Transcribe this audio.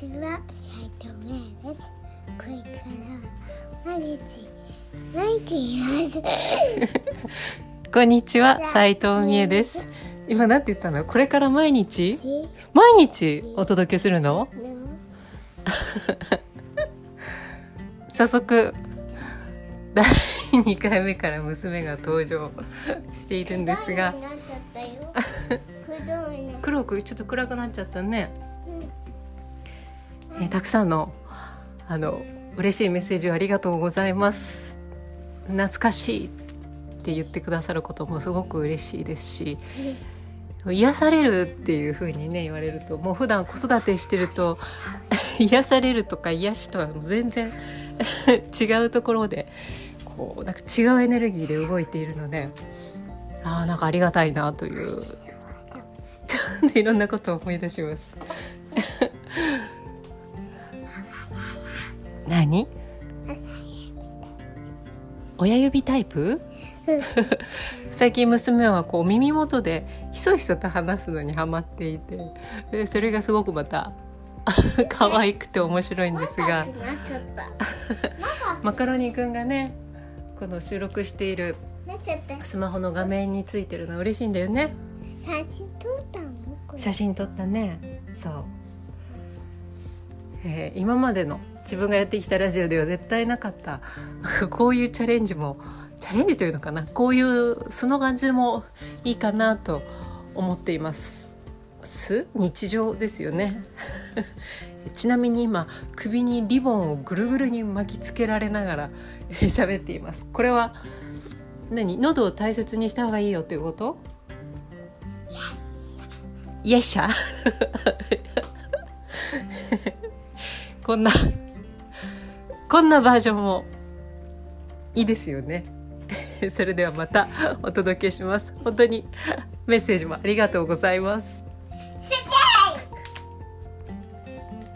ちは、斉藤芽です。これから毎日毎日います。こんにちは、斉藤美恵です。今なんて言ったの？これから毎日？毎日お届けするの？早速第2回目から娘が登場しているんですが。黒くちょっと暗くなっちゃったね。えーたくさんのあの嬉しいメッセージをありがとうございます懐かしいって言ってくださることもすごく嬉しいですし癒されるっていう風にね言われるともう普段子育てしてると 癒されるとか癒しとは全然 違うところでこうなんか違うエネルギーで動いているのでああなんかありがたいなという いろんなことを思い出します。何？親指タイプ？最近娘はこう耳元でひそひそと話すのにハマっていてでそれがすごくまた 可愛くて面白いんですが。マカロニくんがねこの収録しているスマホの画面についてるの嬉しいんだよね。写真撮ったの？写真撮ったね。そう、えー今までの自分がやってきたラジオでは絶対なかった。こういうチャレンジもチャレンジというのかな。こういう素の感じもいいかなと思っています。す日常ですよね。ちなみに今首にリボンをぐるぐるに巻きつけられながらえー 喋っています。これは何？喉を大切にした方がいいよっていうこと？よっしゃこんなこんなバージョンもいいですよね。それではまたお届けします。本当にメッセージもありがとうございます。